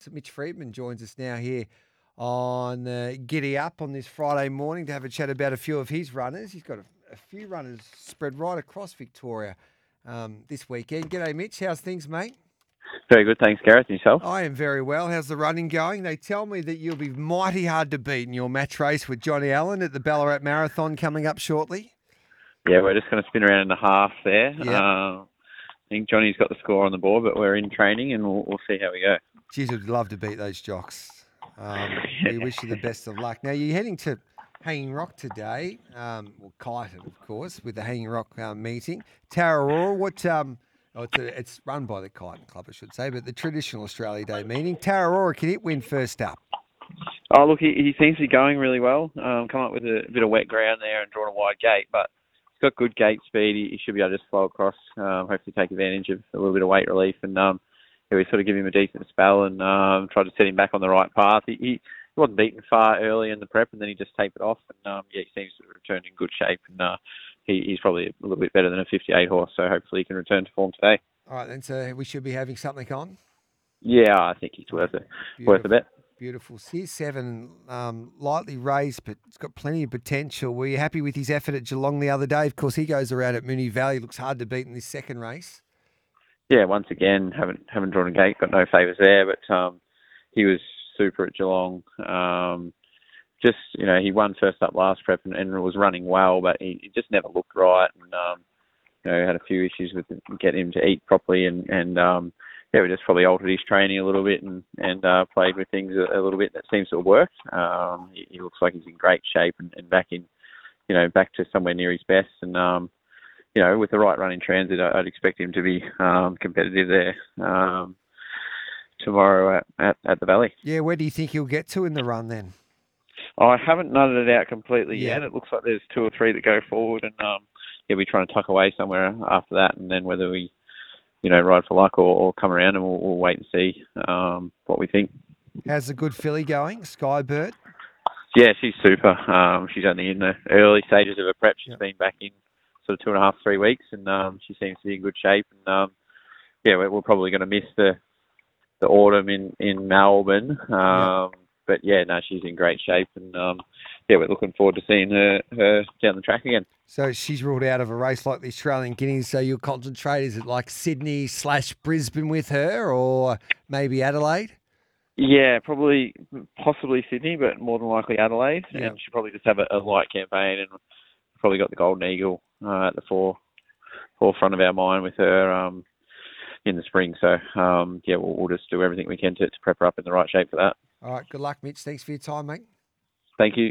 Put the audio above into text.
So Mitch Freedman joins us now here on uh, Giddy Up on this Friday morning to have a chat about a few of his runners. He's got a, a few runners spread right across Victoria um, this weekend. G'day, Mitch. How's things, mate? Very good, thanks, Gareth. And yourself? I am very well. How's the running going? They tell me that you'll be mighty hard to beat in your match race with Johnny Allen at the Ballarat Marathon coming up shortly. Yeah, we're just going to spin around in a half there. Yeah. Uh, I think Johnny's got the score on the board, but we're in training and we'll, we'll see how we go. Geez, we'd love to beat those jocks. Um, we wish you the best of luck. Now, you're heading to Hanging Rock today, um, well, Kyneton, of course, with the Hanging Rock um, meeting. Tararora, what, um, oh, it's, a, it's run by the Kyneton Club, I should say, but the traditional Australia Day meeting. Tararora, can it win first up? Oh, look, he, he seems to be going really well. Um, come up with a, bit of wet ground there and drawn a wide gate, but got good gate speed. He, he should be able to just flow across, um, hopefully take advantage of a little bit of weight relief. And um, yeah, we sort of give him a decent spell and um, try to set him back on the right path. He, he, he wasn't beaten far early in the prep, and then he just tapered off. And um, yeah, he seems to have returned in good shape. And uh, he, he's probably a little bit better than a 58 horse, so hopefully he can return to form today. All right, then, so we should be having something on. Yeah, I think he's worth it. Worth a bet. Beautiful. C7, um, lightly raised, but it's got plenty of potential. Were you happy with his effort at Geelong the other day? Of course, he goes around at Moonee Valley. Looks hard to beat in this second race. Yeah, once again, haven't haven't drawn a gate, got no favours there, but um, he was super at Geelong. Um, just you know, he won first up last prep and, and was running well, but he, he just never looked right, and um, you know, had a few issues with getting him to eat properly, and and um, yeah, we just probably altered his training a little bit and and uh, played with things a, a little bit. That seems to have worked. Um, he, he looks like he's in great shape and, and back in, you know, back to somewhere near his best. And um, you know, with the right run in transit, I- I'd expect him to be um, competitive there um, tomorrow at, at at the Valley. Yeah, where do you think he'll get to in the run then? I haven't nutted it out completely Yeah. yet. It looks like there's two or three that go forward, and um, yeah, we're trying to tuck away somewhere after that, and then whether we, you know, ride for luck or, or come around, and we'll, we'll wait and see um, what we think. How's the good filly going, Skybird? Yeah, she's super. Um, she's only in the early stages of her prep. She's Yep. been back in sort of two and a half, three weeks, and um, she seems to be in good shape. And um, yeah, we're, we're probably going to miss the the autumn in in Melbourne. Um, But yeah, no, she's in great shape, and um, yeah, we're looking forward to seeing her her down the track again. So she's ruled out of a race like the Australian Guineas. So you'll concentrate, is it like Sydney slash Brisbane with her or maybe Adelaide? Yeah, probably, possibly Sydney, but more than likely Adelaide. Yeah. And she'll probably just have a, a light campaign, and probably got the Golden Eagle uh, at the fore, forefront of our mind with her um, in the spring. So um, yeah, we'll, we'll just do everything we can to, to prep her up in the right shape for that. All right, good luck, Mitch. Thanks for your time, mate. Thank you.